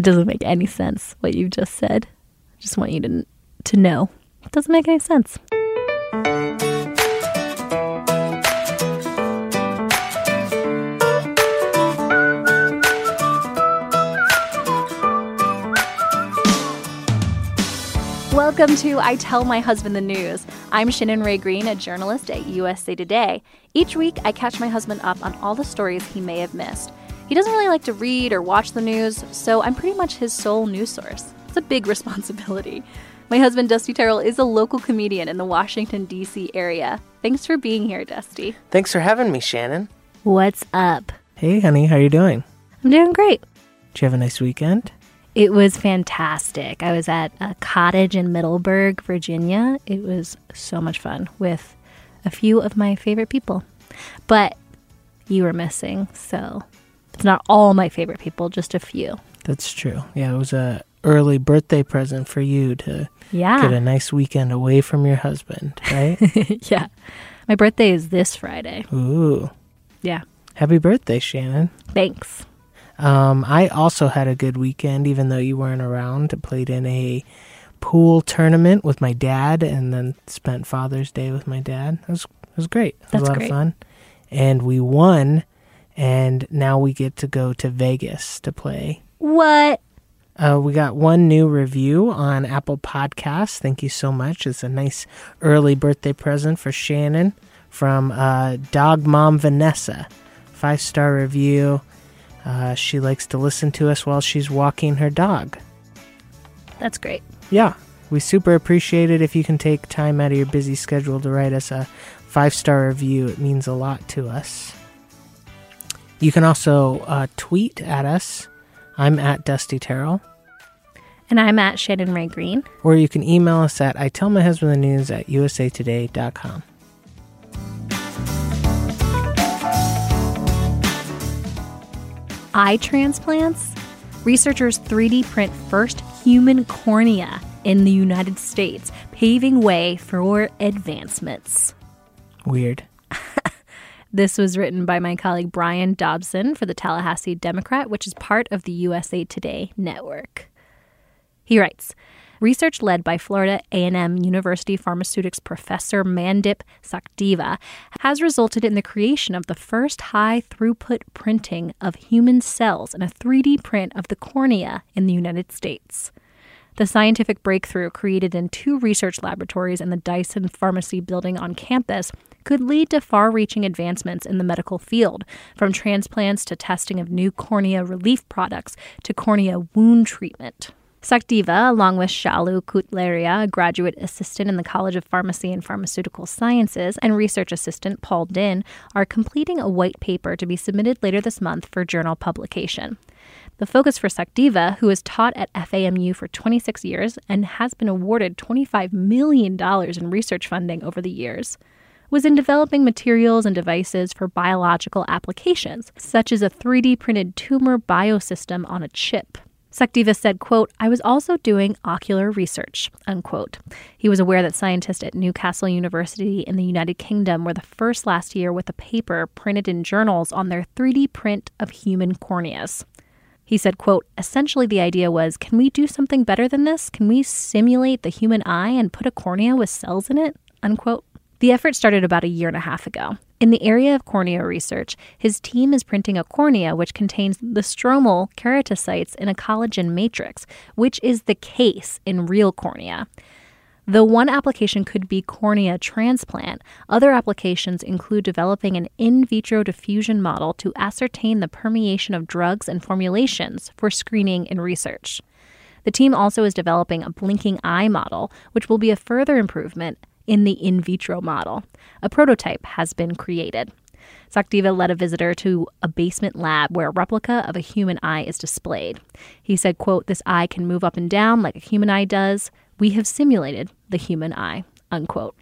It doesn't make any sense what you just said. I just want you to to know. It doesn't make any sense. Welcome to I Tell My Husband the News. I'm Shannon Rae Green, a journalist at USA Today. Each week, I catch my husband up on all the stories he may have missed. He doesn't really like to read or watch the news, so I'm pretty much his sole news source. It's a big responsibility. My husband, Dusty Terrill, is a local comedian in the Washington, D.C. area. Thanks for being here, Dusty. Thanks for having me, Shannon. What's up? Hey, honey, how are you doing? I'm doing great. Did you have a nice weekend? It was fantastic. I was at a cottage in Middleburg, Virginia. It was so much fun with a few of my favorite people. But you were missing, so it's not all my favorite people, just a few. That's true. Yeah, it was a early birthday present for you to Yeah. get a nice weekend away from your husband, right? yeah. My birthday is this Friday. Ooh. Yeah. Happy birthday, Shannon. Thanks. Um, I also had a good weekend, even though you weren't around. I played in a pool tournament with my dad, and then spent Father's Day with my dad. It was it was great. It was That's a lot great. of fun, and we won. And now we get to go to Vegas to play. What? Uh, we got one new review on Apple Podcasts. Thank you so much. It's a nice early birthday present for Shannon from uh, Dog Mom Vanessa. Five star review. Uh, she likes to listen to us while she's walking her dog. That's great. Yeah, we super appreciate it if you can take time out of your busy schedule to write us a five star review. It means a lot to us. You can also uh, tweet at us. I'm at Dusty Terrill. And I'm at Shannon Rae Green. or you can email us at I tell my husband the news at usatoday.com. Eye transplants? Researchers 3D print first human cornea in the United States, paving way for advancements. Weird. This was written by my colleague Byron Dobson for the Tallahassee Democrat, which is part of the USA Today network. He writes, Research led by Florida A&M University pharmaceutics professor Mandip Sachdeva has resulted in the creation of the first high-throughput printing of human cells in a 3D print of the cornea in the United States. The scientific breakthrough created in two research laboratories in the Dyson Pharmacy building on campus could lead to far reaching advancements in the medical field, from transplants to testing of new cornea relief products to cornea wound treatment. Sachdeva, along with Shalu Kutleria, a graduate assistant in the College of Pharmacy and Pharmaceutical Sciences, and research assistant Paul Din, are completing a white paper to be submitted later this month for journal publication. The focus for Sachdeva, who has taught at FAMU for 26 years and has been awarded $25 million in research funding over the years, was in developing materials and devices for biological applications, such as a 3D printed tumor biosystem on a chip. Sachdeva said, quote, I was also doing ocular research, unquote. He was aware that scientists at Newcastle University in the United Kingdom were the first last year with a paper printed in journals on their 3D print of human corneas. He said, quote, essentially the idea was, can we do something better than this? Can we simulate the human eye and put a cornea with cells in it? Unquote. The effort started about a year and a half ago. In the area of cornea research, his team is printing a cornea which contains the stromal keratocytes in a collagen matrix, which is the case in real cornea. Though one application could be cornea transplant, other applications include developing an in vitro diffusion model to ascertain the permeation of drugs and formulations for screening and research. The team also is developing a blinking eye model, which will be a further improvement in the in vitro model. A prototype has been created. Sachdeva led a visitor to a basement lab where a replica of a human eye is displayed. He said, quote, This eye can move up and down like a human eye does. We have simulated the human eye, unquote.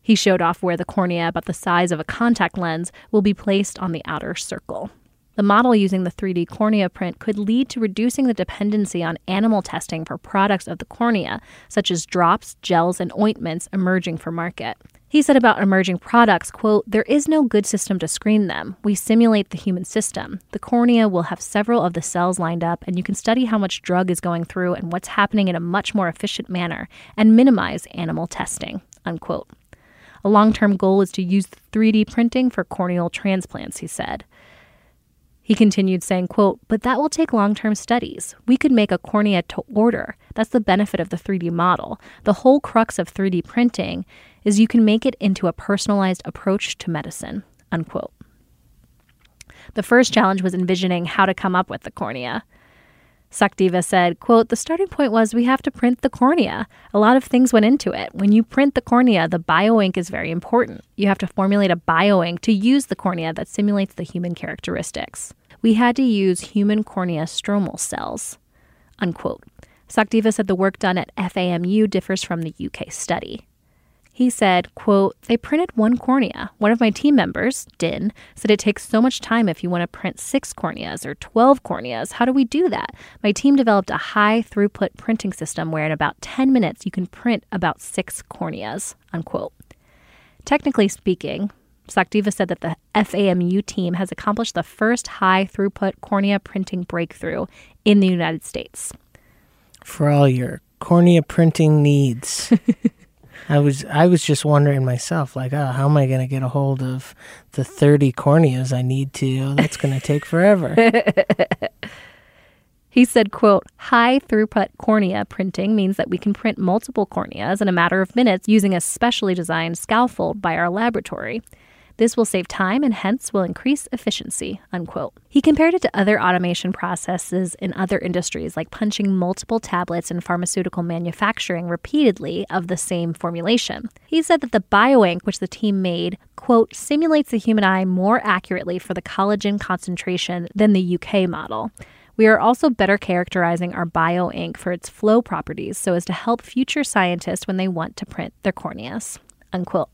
He showed off where the cornea, about the size of a contact lens, will be placed on the outer circle. The model using the 3D cornea print could lead to reducing the dependency on animal testing for products of the cornea, such as drops, gels, and ointments emerging for market. He said about emerging products, quote, there is no good system to screen them. We simulate the human system. The cornea will have several of the cells lined up, and you can study how much drug is going through and what's happening in a much more efficient manner and minimize animal testing, unquote. A long term goal is to use 3D printing for corneal transplants, he said. He continued saying, quote, but that will take long-term studies. We could make a cornea to order. That's the benefit of the 3D model. The whole crux of 3D printing is you can make it into a personalized approach to medicine, unquote. The first challenge was envisioning how to come up with the cornea. Sachdeva said, quote, The starting point was we have to print the cornea. A lot of things went into it. When you print the cornea, the bioink is very important. You have to formulate a bioink to use the cornea that simulates the human characteristics. We had to use human cornea stromal cells. Unquote. Sachdeva said the work done at FAMU differs from the UK study. He said, quote, they printed one cornea. One of my team members, Din, said it takes so much time if you want to print six corneas or 12 corneas. How do we do that? My team developed a high throughput printing system where in about 10 minutes you can print about six corneas, unquote. Technically speaking, Sachdeva said that the FAMU team has accomplished the first high throughput cornea printing breakthrough in the United States. For all your cornea printing needs. I was I was just wondering myself, like, oh, how am I going to get a hold of the thirty corneas I need to? Oh, that's going to take forever. he said, "quote High throughput cornea printing means that we can print multiple corneas in a matter of minutes using a specially designed scaffold by our laboratory." This will save time and hence will increase efficiency, unquote. He compared it to other automation processes in other industries, like punching multiple tablets in pharmaceutical manufacturing repeatedly of the same formulation. He said that the bioink, which the team made, quote, simulates the human eye more accurately for the collagen concentration than the UK model. We are also better characterizing our bioink for its flow properties so as to help future scientists when they want to print their corneas. Unquote.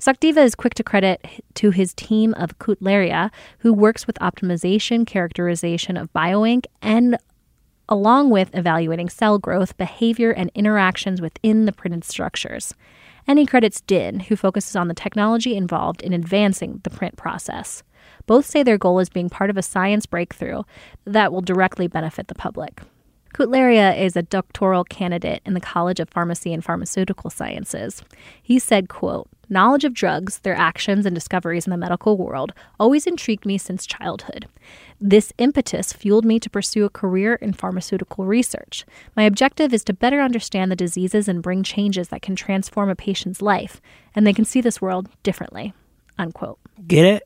Sachdeva is quick to credit to his team of Kutleria, who works with optimization, characterization of bioink, and along with evaluating cell growth, behavior, and interactions within the printed structures. And he credits Din, who focuses on the technology involved in advancing the print process. Both say their goal is being part of a science breakthrough that will directly benefit the public. Kutleria is a doctoral candidate in the College of Pharmacy and Pharmaceutical Sciences. He said, quote, Knowledge of drugs, their actions, and discoveries in the medical world always intrigued me since childhood. This impetus fueled me to pursue a career in pharmaceutical research. My objective is to better understand the diseases and bring changes that can transform a patient's life, and they can see this world differently. Unquote. Get it?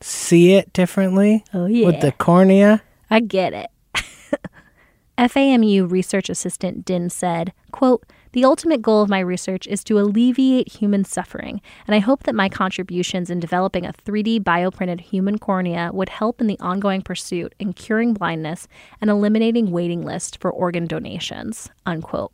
See it differently? Oh, yeah. With the cornea? I get it. FAMU research assistant Din said, quote, the ultimate goal of my research is to alleviate human suffering, and I hope that my contributions in developing a 3D bioprinted human cornea would help in the ongoing pursuit in curing blindness and eliminating waiting lists for organ donations. Unquote.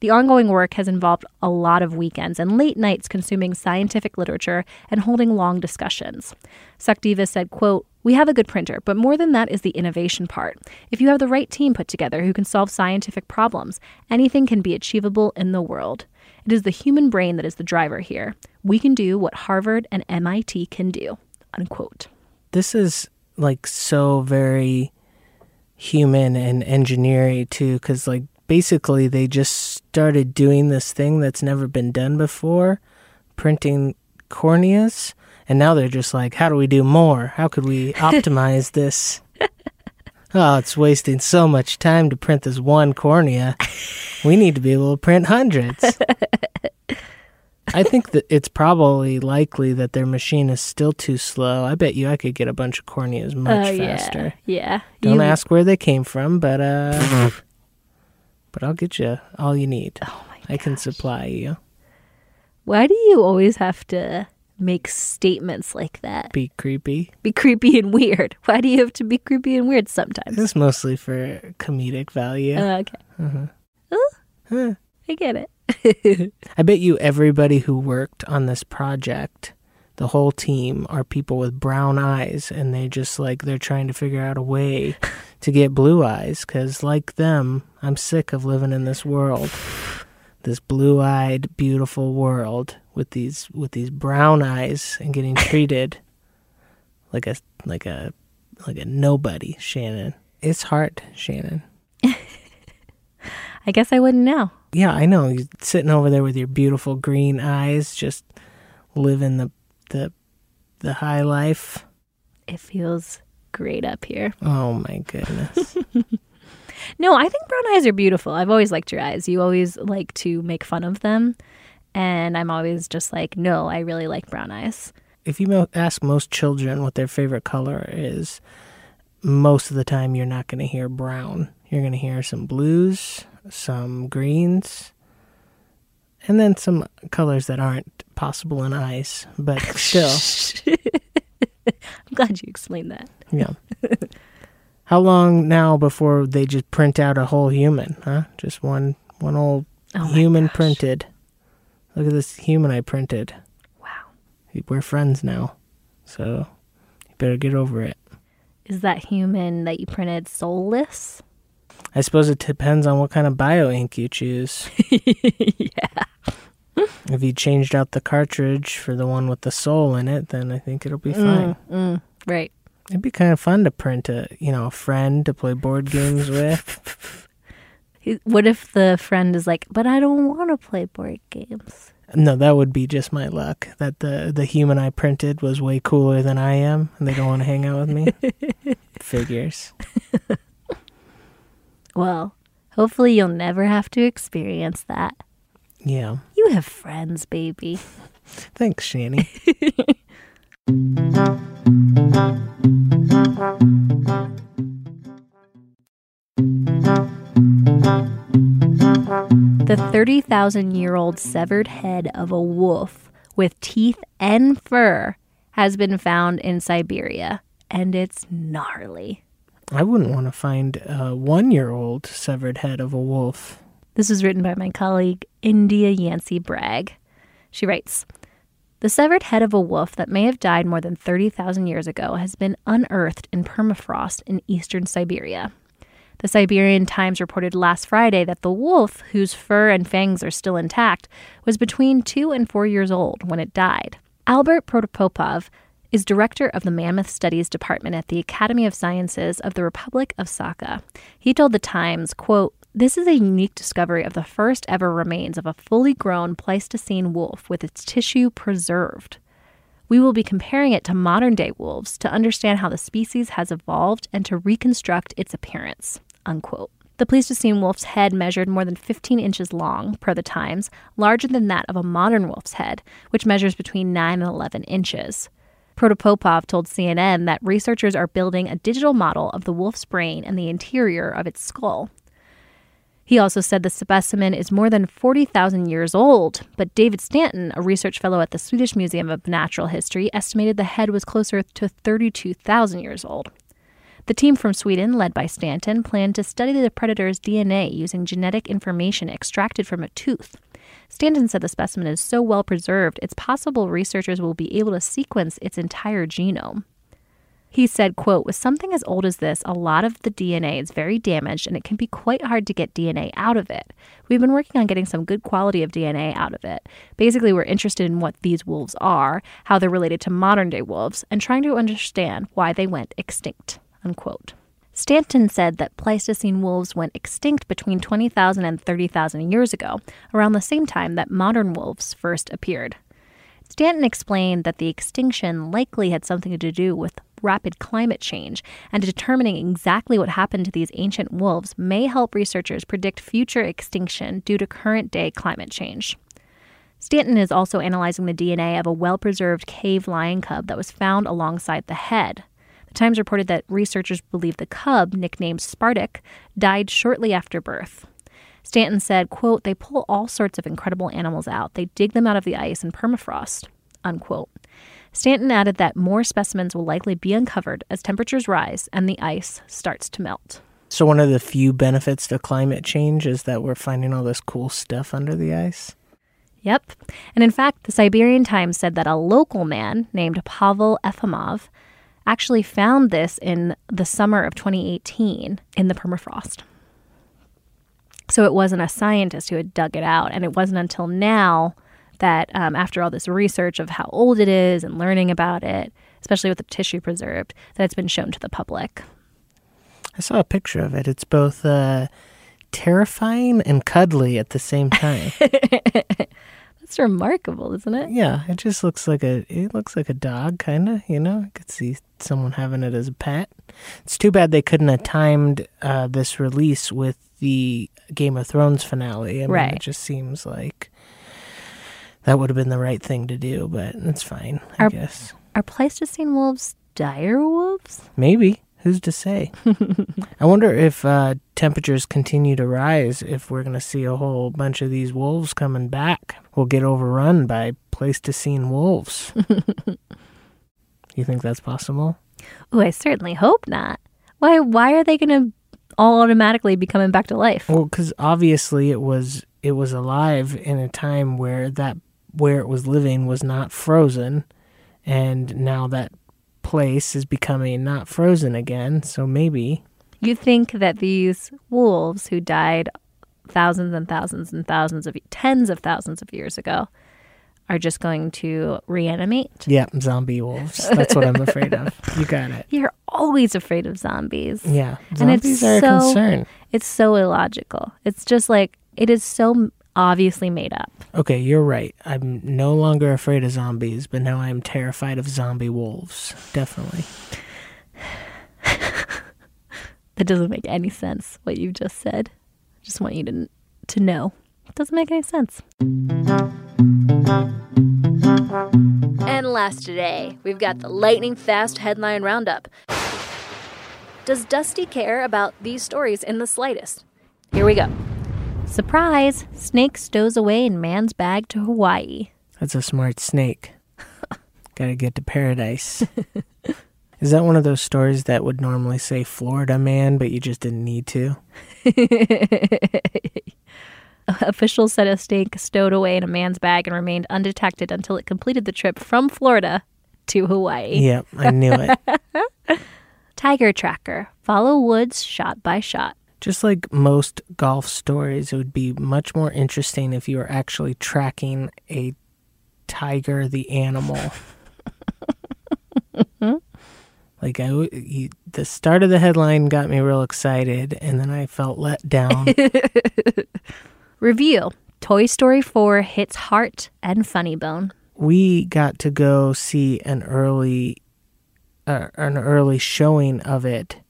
The ongoing work has involved a lot of weekends and late nights consuming scientific literature and holding long discussions. Sachdeva said, quote, we have a good printer, but more than that is the innovation part. If you have the right team put together who can solve scientific problems, anything can be achievable in the world. It is the human brain that is the driver here. We can do what Harvard and MIT can do. Unquote. This is like so very human and engineering too, because like basically they just started doing this thing that's never been done before, printing corneas and now they're just like, how do we do more? How could we optimize this? oh, it's wasting so much time to print this one cornea. We need to be able to print hundreds. I think that it's probably likely that their machine is still too slow. I bet you I could get a bunch of corneas much Oh, faster. yeah. Yeah. Don't You- ask where they came from, but uh but I'll get you all you need. Oh my I can supply you. Why do you always have to make statements like that? Be creepy. Be creepy and weird. Why do you have to be creepy and weird sometimes? It's mostly for comedic value. Uh, okay. Oh, Huh. I get it. I bet you everybody who worked on this project, the whole team, are people with brown eyes, and they just like they're trying to figure out a way to get blue eyes. Because like them, I'm sick of living in this world this blue-eyed, beautiful world with these with these brown eyes and getting treated like a like a like a nobody, Shannon. It's hard, Shannon. I guess I wouldn't know. Yeah, I know. You're sitting over there with your beautiful green eyes, just living the the the high life. It feels great up here. Oh my goodness. No, I think brown eyes are beautiful. I've always liked your eyes. You always like to make fun of them. And I'm always just like, no, I really like brown eyes. if you mo- ask most children what their favorite color is, most of the time you're not going to hear brown. You're going to hear some blues, some greens, and then some colors that aren't possible in eyes, but still, I'm glad you explained that. yeah. How long now before they just print out a whole human, huh? Just one one old Oh human gosh. printed. Look at this human I printed. Wow. We're friends now. So, you better get over it. Is that human that you printed soulless? I suppose it depends on what kind of bio ink you choose. yeah. If you changed out the cartridge for the one with the soul in it, then I think it'll be fine. Mm, right. It'd be kind of fun to print a, you know, a friend to play board games with. What if the friend is like, but I don't want to play board games? No, that would be just my luck. That the the human I printed was way cooler than I am, and they don't want to hang out with me. Figures. Well, hopefully you'll never have to experience that. Yeah. You have friends, baby. Thanks, Shani. The 30,000 year old severed head of a wolf with teeth and fur has been found in Siberia, and it's gnarly. I wouldn't want to find a one year old severed head of a wolf. This was written by my colleague, N'dea Yancey Bragg. She writes The severed head of a wolf that may have died more than 30,000 years ago has been unearthed in permafrost in eastern Siberia. The Siberian Times reported last Friday that the wolf, whose fur and fangs are still intact, was between two and four years old when it died. Albert Protopopov is director of the Mammoth Studies Department at the Academy of Sciences of the Republic of Sakha. He told the Times, quote, this is a unique discovery of the first ever remains of a fully grown Pleistocene wolf with its tissue preserved. We will be comparing it to modern day wolves to understand how the species has evolved and to reconstruct its appearance. Unquote. The Pleistocene wolf's head measured more than 15 inches long, per the Times, larger than that of a modern wolf's head, which measures between 9 and 11 inches. Protopopov told CNN that researchers are building a digital model of the wolf's brain and the interior of its skull. He also said the specimen is more than 40,000 years old, but David Stanton, a research fellow at the Swedish Museum of Natural History, estimated the head was closer to 32,000 years old. The team from Sweden, led by Stanton, planned to study the predator's DNA using genetic information extracted from a tooth. Stanton said the specimen is so well preserved, it's possible researchers will be able to sequence its entire genome. He said, quote, with something as old as this, a lot of the DNA is very damaged and it can be quite hard to get DNA out of it. We've been working on getting some good quality of DNA out of it. Basically, we're interested in what these wolves are, how they're related to modern day wolves, and trying to understand why they went extinct, unquote. Stanton said that Pleistocene wolves went extinct between 20,000 and 30,000 years ago, around the same time that modern wolves first appeared. Stanton explained that the extinction likely had something to do with rapid climate change, and determining exactly what happened to these ancient wolves may help researchers predict future extinction due to current day climate change. Stanton is also analyzing the DNA of a well preserved cave lion cub that was found alongside the head. The Times reported that researchers believe the cub, nicknamed Spartak, died shortly after birth. Stanton said, quote, they pull all sorts of incredible animals out. They dig them out of the ice and permafrost, unquote. Stanton added that more specimens will likely be uncovered as temperatures rise and the ice starts to melt. So one of the few benefits to climate change is that we're finding all this cool stuff under the ice. Yep. And in fact, the Siberian Times said that a local man named Pavel Efimov actually found this in the summer of 2018 in the permafrost. So it wasn't a scientist who had dug it out. And it wasn't until now that, um, after all this research of how old it is and learning about it, especially with the tissue preserved, that it's been shown to the public. I saw a picture of it. It's both uh, terrifying and cuddly at the same time. That's remarkable, isn't it? yeah, it just looks like a it looks like a dog, kind of. You know, I could see someone having it as a pet. It's too bad they couldn't have timed uh, this release with the Game of Thrones finale. I mean, Right. It just seems like that would have been the right thing to do, but it's fine, I Are- guess. Are Pleistocene wolves dire wolves? Maybe. Who's to say? I wonder if uh, temperatures continue to rise, if we're going to see a whole bunch of these wolves coming back. We'll get overrun by Pleistocene wolves. you think that's possible? Oh, I certainly hope not. Why? Why are they going to all automatically be coming back to life? Well, because obviously it was it was alive in a time where that where it was living was not frozen, and now that place is becoming not frozen again. So maybe You think that these wolves who died thousands and thousands and thousands of tens of thousands of years ago are just going to reanimate? yeah, zombie wolves. That's what I'm afraid of. You got it. You're always afraid of zombies. Yeah, And it's zombies are a concern. It's so illogical. It's just like it is so obviously made up. Okay, you're right. I'm no longer afraid of zombies, but now I'm terrified of zombie wolves. Definitely. That doesn't make any sense what you just said. I just want you to to know. It doesn't make any sense. And last today, we've got the lightning fast headline roundup. Does Dusty care about these stories in the slightest? Here we go. Surprise! Snake stows away in man's bag to Hawaii. That's a smart snake. Gotta get to paradise. Is that one of those stories that would normally say Florida man, but you just didn't need to? Officials said a snake stowed away in a man's bag and remained undetected until it completed the trip from Florida to Hawaii. Yep, I knew it. Tiger tracker. Follow woods shot by shot. Just like most golf stories, it would be much more interesting if you were actually tracking a tiger, the animal. like I, you, the start of the headline got me real excited, and then I felt let down. Review. Toy Story 4 hits heart and funny bone. we got to go see an early, uh, an early showing of it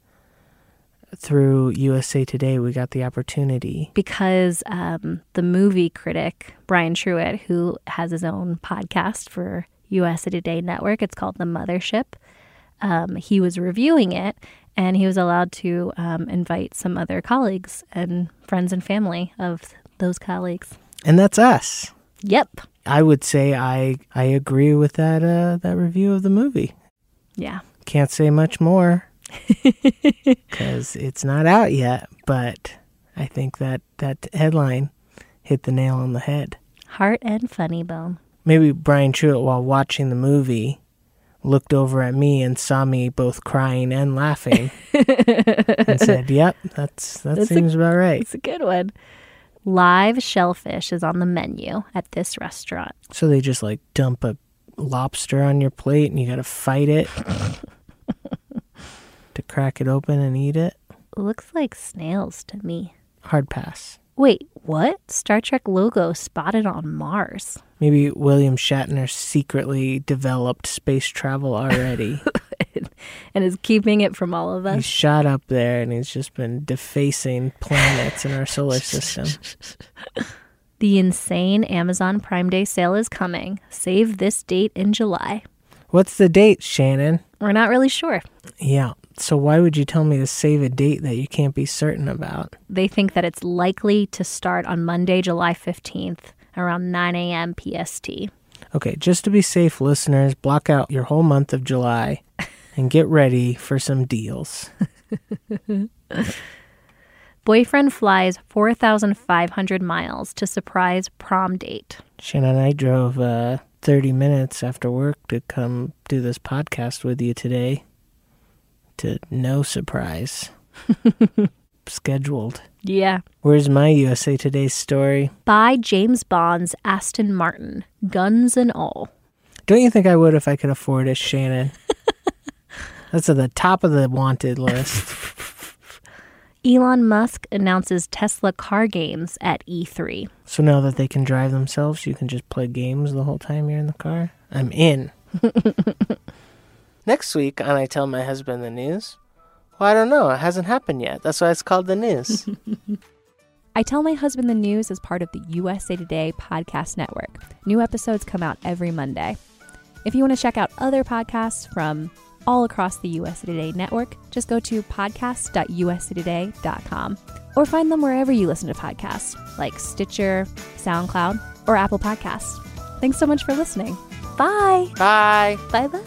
through USA Today. We got the opportunity. because um, the movie critic Brian Truitt, who has his own podcast for USA Today Network, it's called The Mothership. Um, he was reviewing it, and he was allowed to um, invite some other colleagues and friends and family of those colleagues. And that's us. Yep. I would say I I agree with that uh, that review of the movie. Yeah. Can't say much more because it's not out yet. But I think that that headline hit the nail on the head. Heart and funny bone. Maybe Brian Truitt, while watching the movie, looked over at me and saw me both crying and laughing, and said, "Yep, that's that That's a- seems about right." It's a good one. Live shellfish is on the menu at this restaurant. So they just like dump a lobster on your plate, and you got to fight it to crack it open and eat it. Looks like snails to me. Hard pass. Wait, what? Star Trek logo spotted on Mars. Maybe William Shatner secretly developed space travel already. and is keeping it from all of us. he's shot up there and he's just been defacing planets in our solar system. The insane Amazon Prime Day sale is coming. Save this date in July. What's the date, Shannon? We're not really sure. Yeah. So why would you tell me to save a date that you can't be certain about? They think that it's likely to start on Monday, July 15th around 9 a.m. PST. Okay, just to be safe, listeners, block out your whole month of July and get ready for some deals. Boyfriend flies 4,500 miles to surprise prom date. Shannon and I drove uh, 30 minutes after work to come do this podcast with you today. To no surprise. scheduled. Yeah. Where's my USA Today story? By James Bond's Aston Martin, guns and all. Don't you think I would if I could afford it, Shannon? That's at the top of the wanted list. Elon Musk announces Tesla car games at E E3. So now that they can drive themselves, you can just play games the whole time you're in the car? I'm in. Next week on I Tell My Husband the News. Well, I don't know. It hasn't happened yet. That's why it's called the news. I Tell My Husband the News is part of the USA Today podcast network. New episodes come out every Monday. If you want to check out other podcasts from all across the USA Today network, just go to podcast.usatoday.com or find them wherever you listen to podcasts, like Stitcher, SoundCloud, or Apple Podcasts. Thanks so much for listening. Bye. Bye. Bye bye.